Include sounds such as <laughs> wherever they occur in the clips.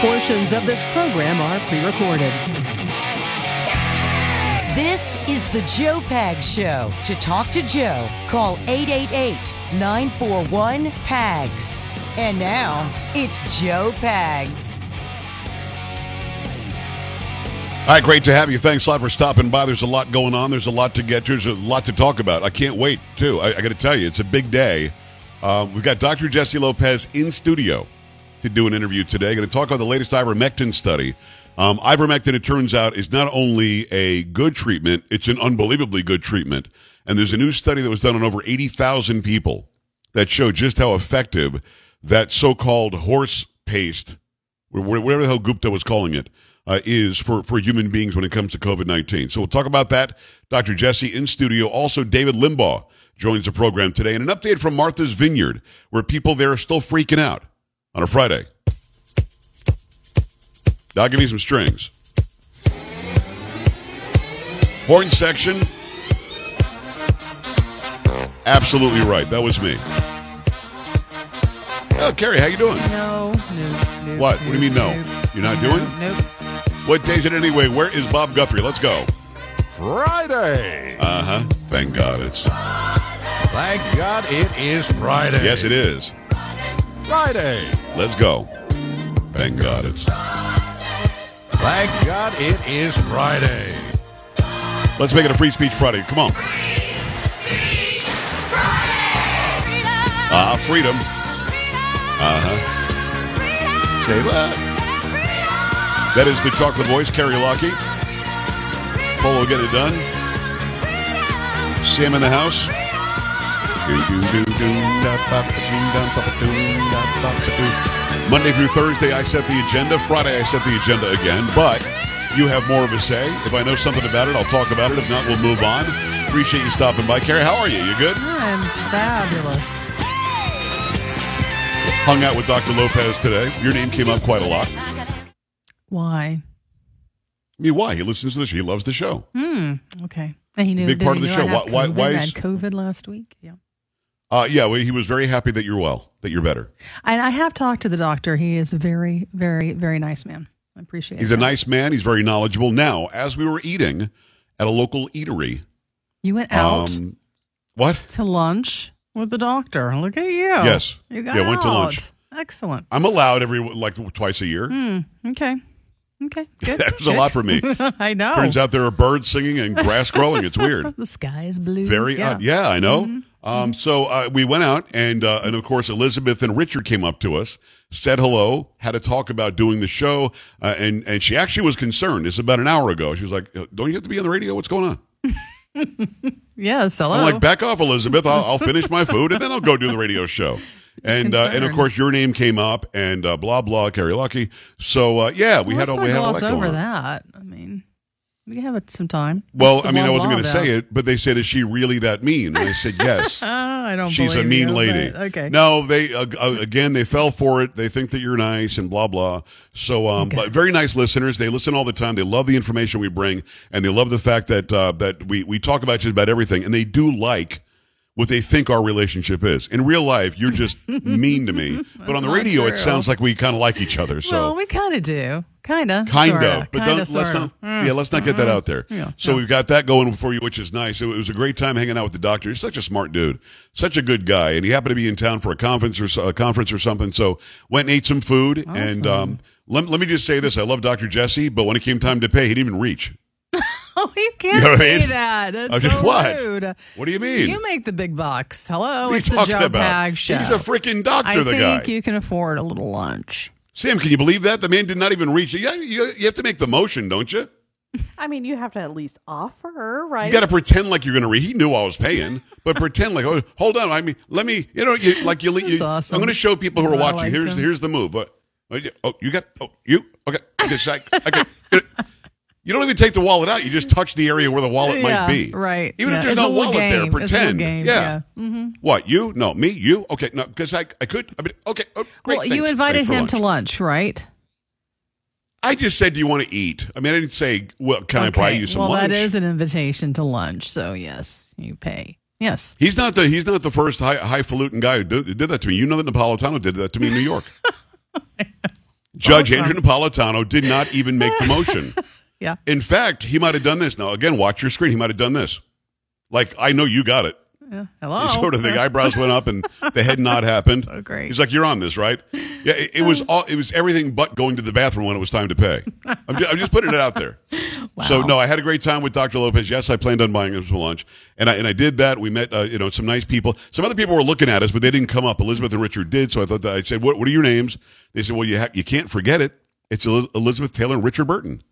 Portions of this program are pre recorded. This is the Joe Pags Show. To talk to Joe, call 888 941 PAGS. And now, it's Joe Pags. All right, great to have you. Thanks a lot for stopping by. There's a lot going on. There's a lot to get to. There's a lot to talk about. I can't wait, too. I, I got to tell you, it's a big day. Um, we've got Dr. Jesse Lopez in studio to do an interview today. Going to talk about the latest ivermectin study. Um, ivermectin, it turns out, is not only a good treatment, it's an unbelievably good treatment. And there's a new study that was done on over 80,000 people that showed just how effective that so-called horse paste, whatever the hell Gupta was calling it, uh, is for, for human beings when it comes to COVID 19. So we'll talk about that. Dr. Jesse in studio. Also, David Limbaugh joins the program today. And an update from Martha's Vineyard, where people there are still freaking out on a Friday. I'll give you some strings. Horn section. Absolutely right. That was me. Oh, Carrie, how you doing? No, no, no. What? What do you mean, no? You're not doing? Nope. What day is it anyway? Where is Bob Guthrie? Let's go. Friday. Uh huh. Thank God it's. Thank God it is Friday. Yes, it is. Friday. Let's go. Thank God it's. Thank God it is Friday. Let's make it a free speech Friday. Come on. Ah, freedom. Uh huh. Say what? That is the chocolate voice, Carrie Lockie. Polo, get it done. Sam in the house. Monday through Thursday, I set the agenda. Friday, I set the agenda again. But you have more of a say. If I know something about it, I'll talk about it. If not, we'll move on. Appreciate you stopping by. Carrie, how are you? You good? I'm fabulous. Hung out with Dr. Lopez today. Your name came up quite a lot. I Why? mean, why? He listens to the show. He loves the show. Hmm. Okay. And he knew. Big part of the I show. Why- why- why I is- had COVID last week. Yeah. Uh, yeah, well, he was very happy that you're well, that you're better. And I have talked to the doctor. He is a very, very, very nice man. I appreciate it. He's a nice man. He's very knowledgeable. Now, as we were eating at a local eatery, You went out um, what? to lunch with the doctor. Look at you. Yes. You got Yeah, went to lunch. Excellent. I'm allowed every like twice a year. Hmm. Okay. Okay. <laughs> Good. That was a lot for me. <laughs> I know. Turns out there are birds singing and grass growing. It's weird. <laughs> the sky is blue. Very yeah. odd. Yeah, I know. Um, so uh, we went out, and uh, and of course Elizabeth and Richard came up to us, said hello, had a talk about doing the show, uh, and and she actually was concerned. It's about an hour ago. She was like, "Don't you have to be on the radio? What's going on?" Yes. Hello. I'm like, "Back off, Elizabeth. I'll, I'll finish my food, and then I'll go do the radio show." And uh, and of course your name came up, and uh, blah blah, Carrie Lucky. So uh, yeah, we Well, had a, we had all gloss that going over on. that. I mean, we have some time. Well, I mean, I wasn't going to say it, but they said, "Is she really that mean?" And I said, "Yes." <laughs> I don't. Believe. She's a mean you, lady. Okay. No, they uh, uh, again they fell for it. They think that you're nice and blah blah. So, um, Okay. but very nice listeners. They listen all the time. They love the information we bring, and they love the fact that uh, that we we talk about just about everything, and they do like what they think our relationship is. In real life, you're just <laughs> mean to me, but on the radio, it sounds like we kind of like each other. So. well, we kind of do. Kind of. Kind sorta, but kinda, don't let's not. Yeah, let's not get that out there. Yeah, so yeah. we've got that going for you, which is nice. It was a great time hanging out with the doctor. He's such a smart dude, such a good guy, and he happened to be in town for a conference or a conference or something. So went and ate some food, and um, let, let me just say this: I love Dr. Jesse, but when it came time to pay, he didn't even reach. <laughs> Oh, you can't You know what I say mean? that. That's I was just- so what? rude. What do you mean? You make the big bucks. Hello, what are you it's the talking Joe about? Pag show. He's a freaking doctor, the guy. I the think guy. you can afford a little lunch. Sam, can you believe that the man did not even reach? You, you, you have to make the motion, don't you? I mean, you have to at least offer, right? You got to pretend like you're going to read. He knew I was paying, but pretend like, oh, hold on. I mean, let me, you know, you, like you. you That's awesome. I'm going to show people who are I watching. liked here's him. here's the move. What? Oh, you- got? Oh, you? Okay. Okay. so I, okay. You don't even take the wallet out. You just touch the area where the wallet yeah, might be. right. Even yeah. if there's It's no little wallet there, game. It's a little pretend. game. Yeah. hmm What? You? No. Me? You? Okay. No. Because I I could. I mean. Okay. Oh, great. Well, you invited him lunch. to lunch, right? I just said, do you want to eat? I mean, I didn't say, well, can I buy you some lunch? well, lunch? that is an invitation to lunch. So yes, you pay. Yes. He's not the he's not the first high, highfalutin guy who did, did that to me. You know that Napolitano did that to me in New York. <laughs> Judge Awesome. Andrew Napolitano did not even make the motion. <laughs> Yeah. In fact, he might have done this. Now, again, watch your screen. He might have done this. Like, I know you got it. Yeah. <laughs> Hello. Sort of the eyebrows went up and the head nod <laughs> happened. Oh, great. He's like, "You're on this, right?" Yeah, it, it was all. It was everything but going to the bathroom when it was time to pay. I'm just, I'm just putting it out there. <laughs> Wow. So no, I had a great time with Dr. Lopez. Yes, I planned on buying him some lunch, and I and I did that. We met, uh, you know, some nice people. Some other people were looking at us, but they didn't come up. Elizabeth and Richard did, so I thought that I said, "What, what are your names?" They said, "Well, you ha- you can't forget it. It's Elizabeth Taylor and Richard Burton."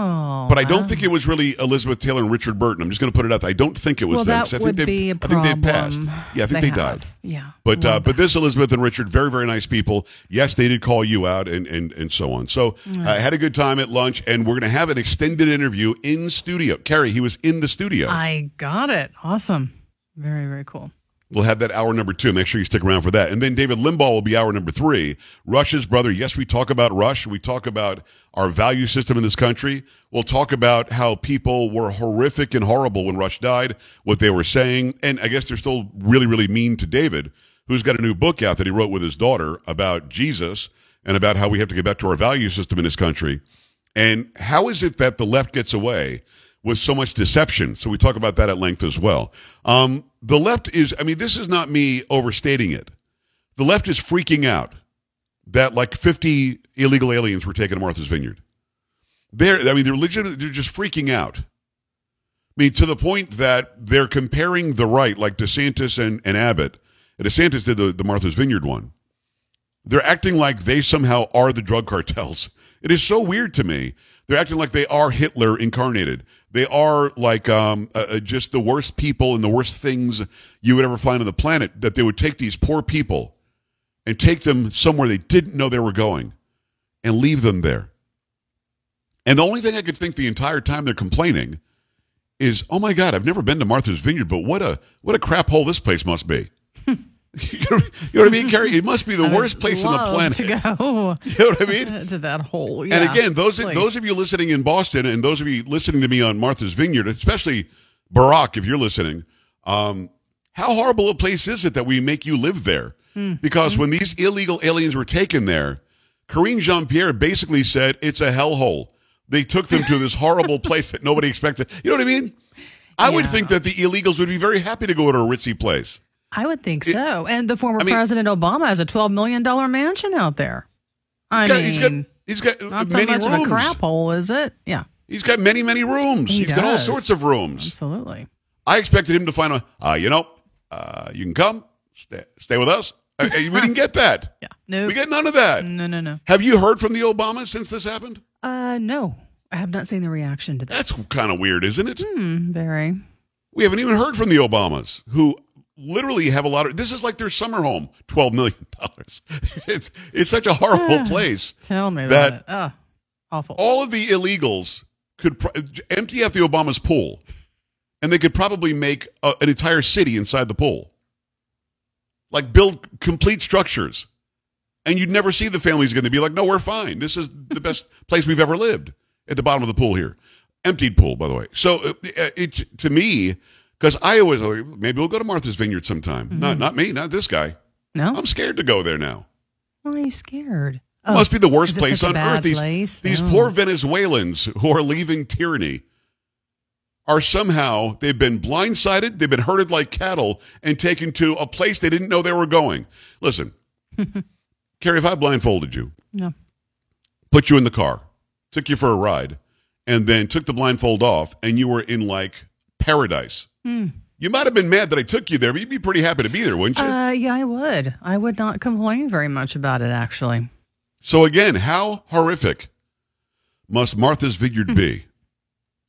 Oh. But I don't think it was really Elizabeth Taylor and Richard Burton. I'm just going to put it out. there. I don't think it was well, them. that I would think they, be a I think problem. they passed. Yeah, I think they, have. died. Yeah. But uh, but this Elizabeth and Richard, very very nice people. Yes, they did call you out and and, and so on. So I had a good time at lunch, and we're going to have an extended interview in studio. Carrie, he was in the studio. I got it. Awesome. Very, very cool. We'll have that hour number two. Make sure you stick around for that. And then David Limbaugh will be hour number three. Rush's brother. Yes, we talk about Rush. We talk about our value system in this country. We'll talk about how people were horrific and horrible when Rush died, what they were saying. And I guess they're still really, really mean to David, who's got a new book out that he wrote with his daughter about Jesus and about how we have to get back to our value system in this country. And how is it that the left gets away with so much deception? So we talk about that at length as well. Um, the left is, I mean, this is not me overstating it. The left is freaking out that like 50 illegal aliens were taken to Martha's Vineyard. They're, I mean, they're legit, they're just freaking out. I mean, to the point that they're comparing the right, like DeSantis and, and Abbott. And DeSantis did the, the Martha's Vineyard one. They're acting like they somehow are the drug cartels. It is so weird to me. They're acting like they are Hitler incarnated. They are like um, uh, uh, just the worst people and the worst things you would ever find on the planet. That they would take these poor people and take them somewhere they didn't know they were going and leave them there. And the only thing I could think the entire time they're complaining is, "Oh my God, I've never been to Martha's Vineyard, but what a what a crap hole this place must be." <laughs> <laughs> <laughs> you know what I mean, Carrie? It must be the worst place on the planet. to go You know what I mean? to that hole. And again, those please. those of you listening in Boston, and those of you listening to me on Martha's Vineyard, especially Barack, if you're listening, um, how horrible a place is it that we make you live there? Hmm. Because when these illegal aliens were taken there, Karine Jean Pierre basically said it's a hellhole. They took them to this horrible place that nobody expected. You know what I mean? I would think that the illegals would be very happy to go to a ritzy place. I would think so. And the former I mean- President Obama has a twelve million dollar mansion out there. I He's got, mean, he's got, he's got not so much rooms. of a crap hole, is it? Yeah, He's got many, many rooms. He has got all sorts of rooms. absolutely. I expected him to find a, uh, you know, uh, you can come, stay, stay with us. Uh, uh, we didn't get that. <laughs> Yeah. No. We get none of that. no. No. No. Have you heard from the Obamas since this happened? Uh, no. I have not seen the reaction to that. That's kind of weird, isn't it? Hmm, very. We haven't even heard from the Obamas, who literally have a lot of. This is like their summer home, twelve million dollars. <laughs> It's it's such a horrible place. Tell me That- it. Oh, awful. All of the illegals could pro- empty out the Obama's pool, and they could probably make a, an entire city inside the pool. Like build complete structures, and you'd never see the families again. They'd be like, "No, we're fine. This is the best <laughs> place we've ever lived." At the bottom of the pool here, emptied pool, by the way. So uh, it to me, because I always maybe we'll go to Martha's Vineyard sometime. Not mm-hmm. not me, not this guy. no. I'm scared to go there now. Why are you scared? Oh, must be the worst place on earth. These, place? these Oh. poor Venezuelans who are leaving tyranny are somehow they've been blindsided, they've been herded like cattle and taken to a place they didn't know they were going. Listen, <laughs> Carrie, if I blindfolded you, No. put you in the car, took you for a ride, and then took the blindfold off, and you were in like paradise. Hmm. You might have been mad that I took you there, but you'd be pretty happy to be there, wouldn't you? Uh, yeah, I would. I would not complain very much about it, actually. So again, how horrific must Martha's Vineyard be?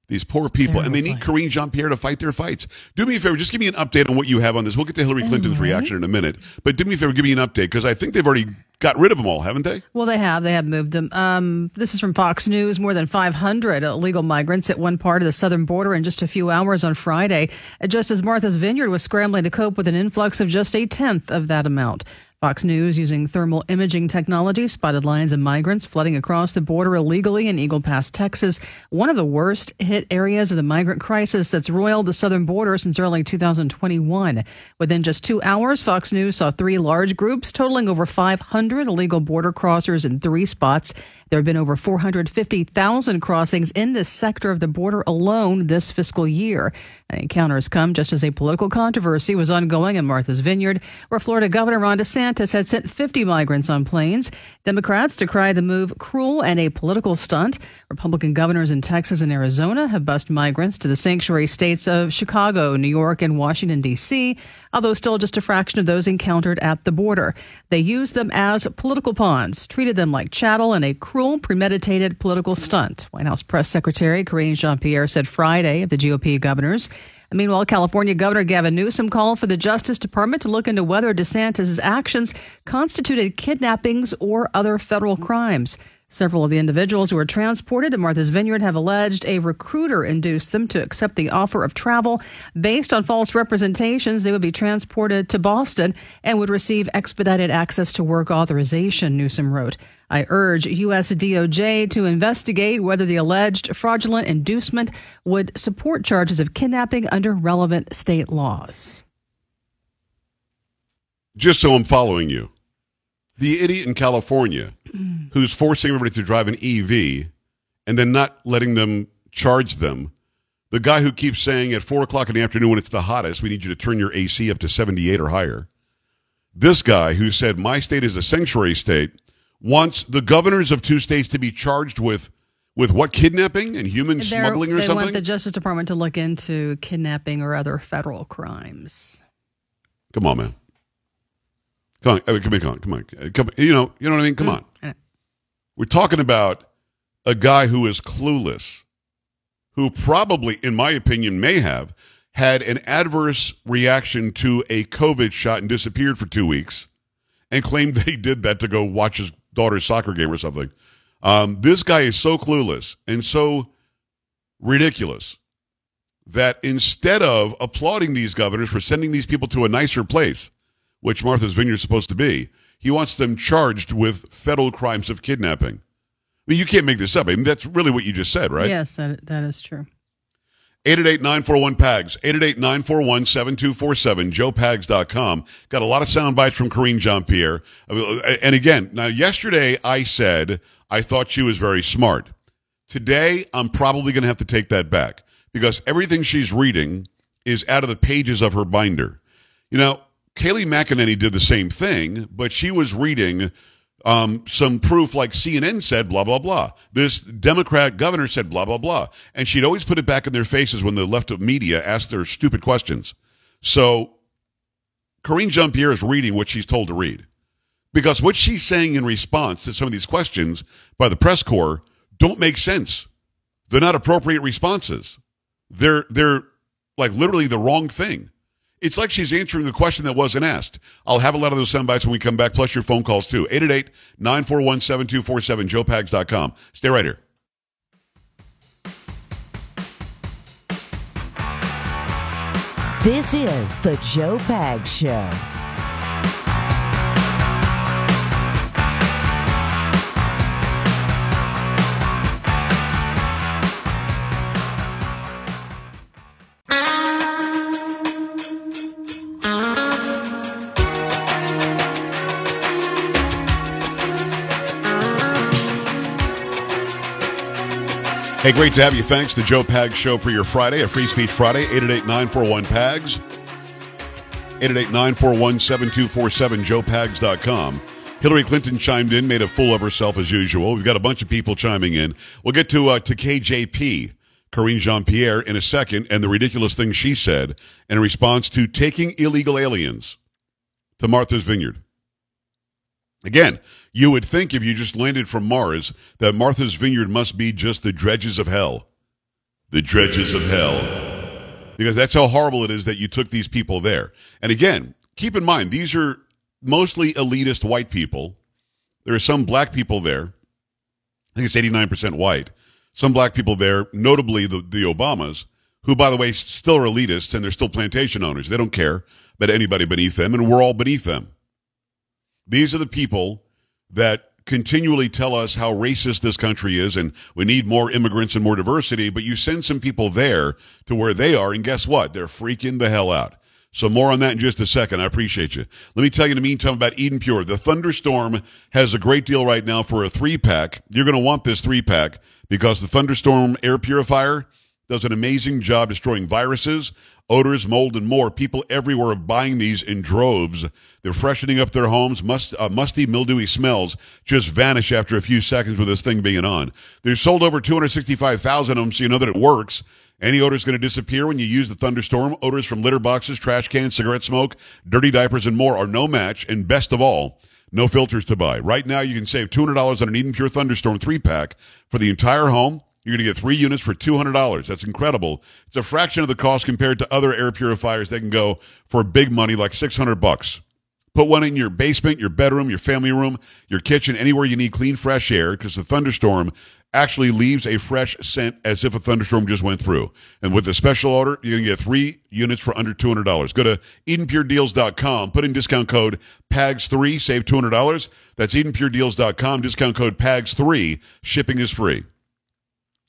These poor people, and they need Karine Jean Pierre to fight their fights. Do me a favor, just give me an update on what you have on this. We'll get to Hillary Clinton's Alright. reaction in a minute, but do me a favor, give me an update because I think they've already got rid of them all, haven't they? Well, they have. They have moved them. Um, this is from Fox News. More than 500 illegal migrants at one part of the southern border in just a few hours on Friday, just as Martha's Vineyard was scrambling to cope with an influx of just a tenth of that amount. Fox News, using thermal imaging technology, spotted lines of migrants flooding across the border illegally in Eagle Pass, Texas, one of the worst hit areas of the migrant crisis that's roiled the southern border since early 2021. Within just two hours, Fox News saw three large groups totaling over 500 illegal border crossers in three spots. There have been over 450,000 crossings in this sector of the border alone this fiscal year. And encounters come just as a political controversy was ongoing in Martha's Vineyard, where Florida Governor Ron DeSantis had sent 50 migrants on planes. Democrats decry the move cruel and a political stunt. Republican governors in Texas and Arizona have bused migrants to the sanctuary states of Chicago, New York, and Washington, D.C., although still just a fraction of those encountered at the border. They used them as political pawns, treated them like chattel in a cruel, premeditated political stunt. White House Press Secretary Karine Jean Pierre said Friday of the GOP governors. Meanwhile, California Governor Gavin Newsom called for the Justice Department to look into whether DeSantis' actions constituted kidnappings or other federal crimes. Several of the individuals who were transported to Martha's Vineyard have alleged a recruiter induced them to accept the offer of travel. Based on false representations, they would be transported to Boston and would receive expedited access to work authorization, Newsom wrote. I urge U.S. DOJ to investigate whether the alleged fraudulent inducement would support charges of kidnapping under relevant state laws. Just so I'm following you, the idiot in California <clears throat> who's forcing everybody to drive an EV and then not letting them charge them. The guy who keeps saying at four o'clock in the afternoon when it's the hottest, we need you to turn your AC up to 78 or higher. This guy who said my state is a sanctuary state wants the governors of two states to be charged with with what kidnapping and human They're- smuggling or they something. want the Justice Department to look into kidnapping or other federal crimes. come on, man. Come on, come on, come on, come on. Come, you know, you know what I mean. Come on. We're talking about a guy who is clueless, who probably, in my opinion, may have had an adverse reaction to a COVID shot and disappeared for two weeks and claimed <laughs> he did that to go watch his daughter's soccer game or something. Um, this guy is so clueless and so ridiculous that instead of applauding these governors for sending these people to a nicer place, which Martha's Vineyard is supposed to be, he wants them charged with federal crimes of kidnapping. I mean, you can't make this up. I mean, that's really what you just said, right? Yes, that, that is true. 888-941-PAGS, 888-941-7247, joepags.com. Got a lot of sound bites from Karine Jean-Pierre. Uh, and again, now yesterday I said I thought she was very smart. Today, I'm probably going to have to take that back because everything she's reading is out of the pages of her binder. You know, Kayleigh McEnany did the same thing, but she was reading um, some proof like CNN said, blah, blah, blah. This Democrat governor said, blah, blah, blah. And she'd always put it back in their faces when the left of media asked their stupid questions. So Karine Jean Pierre is reading what she's told to read. Because what she's saying in response to some of these questions by the press corps don't make sense. They're not appropriate responses. They're they're like literally the wrong thing. It's like she's answering the question that wasn't asked. I'll have a lot of those sound bites when we come back, plus your phone calls too. 888-941-7247, joepags.com. Stay right here. This is the Joe Pags Show. Hey, great to have you. Thanks. The Joe Pags Show for your Friday, a Free Speech Friday, 888-941-PAGS. 888-941-7247, joepags.com. Hillary Clinton chimed in, made a fool of herself as usual. We've got a bunch of people chiming in. We'll get to uh, to KJP, Karine Jean-Pierre, in a second, and the ridiculous thing she said in response to taking illegal aliens to Martha's Vineyard. Again, you would think if you just landed from Mars that Martha's Vineyard must be just the dredges of hell. The dredges of hell. Because that's how horrible it is that you took these people there. And again, keep in mind, these are mostly elitist white people. There are some black people there. I think it's 89% white. Some black people there, notably the, the Obamas, who, by the way, still are elitists and they're still plantation owners. They don't care about anybody beneath them, and we're all beneath them. These are the people that continually tell us how racist this country is and we need more immigrants and more diversity, but you send some people there to where they are, and guess what? They're freaking the hell out. So more on that in just a second. I appreciate you. Let me tell you in the meantime about Eden Pure. The Thunderstorm has a great deal right now for a three pack. You're going to want this three pack because the Thunderstorm air purifier does an amazing job destroying viruses, odors, mold, and more. People everywhere are buying these in droves. They're freshening up their homes. Must, uh, musty, mildewy smells just vanish after a few seconds with this thing being on. They've sold over 265,000 of them, so you know that it works. Any odor is going to disappear when you use the thunderstorm. Odors from litter boxes, trash cans, cigarette smoke, dirty diapers, and more are no match. And best of all, no filters to buy. Right now, you can save $200 on an Eden Pure Thunderstorm three pack for the entire home. You're going to get three units for $200. That's incredible. It's a fraction of the cost compared to other air purifiers that can go for big money like 600 bucks. Put one in your basement, your bedroom, your family room, your kitchen, anywhere you need clean, fresh air because the thunderstorm actually leaves a fresh scent as if a thunderstorm just went through. And with the special order, you're going to get three units for under $200. Go to EdenPureDeals.com, put in discount code PAGS3, save $200. That's EdenPureDeals.com, discount code PAGS3. Shipping is free.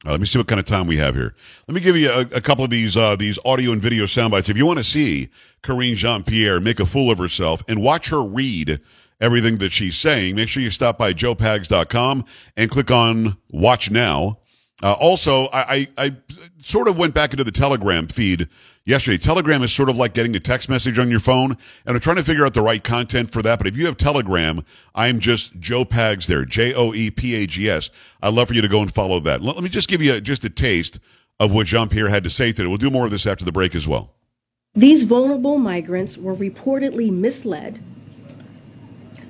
Uh, let me see what kind of time we have here. Let me give you a, a couple of these uh, these audio and video sound bites. If you want to see Karine Jean Pierre make a fool of herself and watch her read everything that she's saying, make sure you stop by joepags.com and click on Watch Now. Uh, also, I, I, I sort of went back into the Telegram feed yesterday. Telegram is sort of like getting a text message on your phone, and I'm trying to figure out the right content for that. But if you have Telegram, I'm just Joe Pags there, J O E P A G S. I'd love for you to go and follow that. Let, me just give you a, just a taste of what Jean Pierre had to say today. We'll do more of this after the break as well. These vulnerable migrants were reportedly misled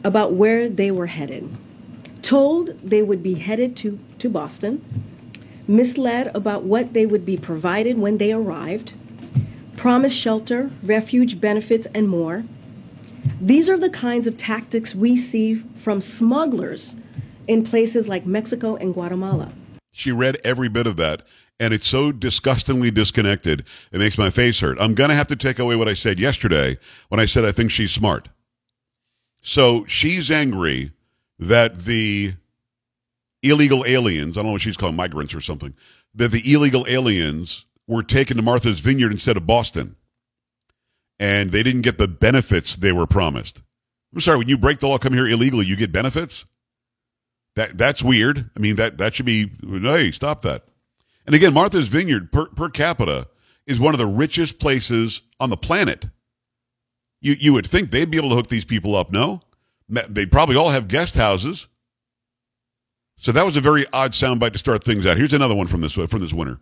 about where they were headed, told they would be headed to, to Boston, misled about what they would be provided when they arrived, promised shelter, refuge benefits, and more. These are the kinds of tactics we see from smugglers in places like Mexico and Guatemala. She read every bit of that, and it's so disgustingly disconnected, it makes my face hurt. I'm going to have to take away what I said yesterday when I said I think she's smart. So she's angry that the illegal aliens, I don't know what she's calling migrants or something, that the illegal aliens were taken to Martha's Vineyard instead of Boston. And they didn't get the benefits they were promised. I'm sorry, when you break the law, come here illegally, you get benefits? That that's weird. I mean, that that should be hey, stop that. And again, Martha's Vineyard per, per capita is one of the richest places on the planet. You you would think they'd be able to hook these people up, no? They probably all have guest houses. So that was a very odd soundbite to start things out. Here's another one from this from this winter.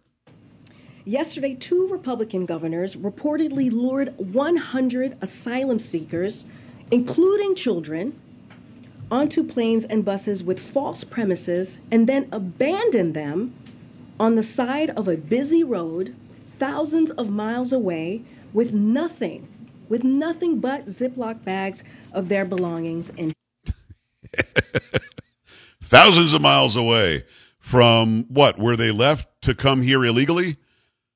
Yesterday, two Republican governors reportedly lured 100 asylum seekers, including children, onto planes and buses with false premises and then abandoned them on the side of a busy road thousands of miles away with nothing, with nothing but Ziploc bags of their belongings in. <laughs> thousands of miles away from what, where they left to come here illegally?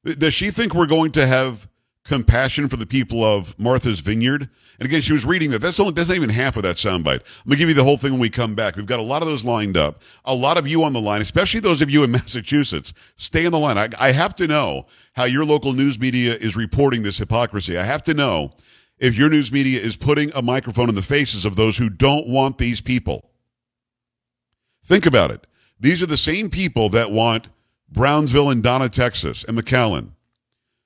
Does she think we're going to have compassion for the people of Martha's Vineyard? And again, she was reading that. That's only that's not even half of that soundbite. I'm gonna give you the whole thing when we come back. We've got a lot of those lined up. A lot of you on the line, especially those of you in <laughs> Massachusetts. Stay on the line. I, I have to know how your local news media is reporting this hypocrisy. I have to know if your news media is putting a microphone in the faces of those who don't want these people. Think about it. These are the same people that want Brownsville and Donna, Texas, and McAllen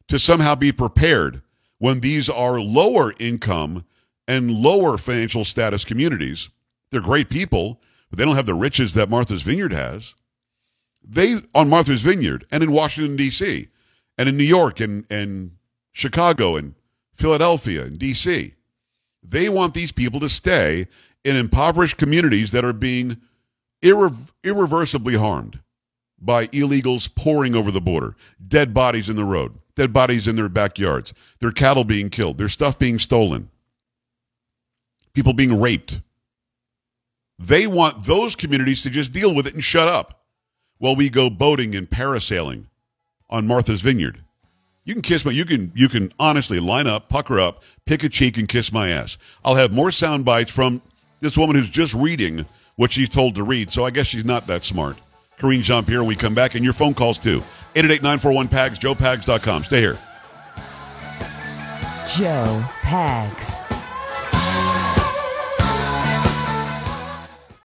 to somehow be prepared when these are lower income and lower financial status communities. They're great people, but they don't have the riches that Martha's Vineyard has. They, on Martha's Vineyard and in Washington, D.C., and in New York and, and Chicago and Philadelphia and D.C., they want these people to stay in impoverished communities that are being irre- irreversibly harmed by illegals pouring over the border, dead bodies in the road, dead bodies in their backyards, their cattle being killed, their stuff being stolen, people being raped. They want those communities to just deal with it and shut up while we go boating and parasailing on Martha's Vineyard. You can kiss my you can you can honestly line up, pucker up, pick a cheek and kiss my ass. I'll have more sound bites from this woman who's just reading what she's told to read. So I guess she's not that smart. Karine Jean Pierre, when we come back, and your phone calls too. 888 941 PAGS, joepags.com. Stay here. Joe Pags.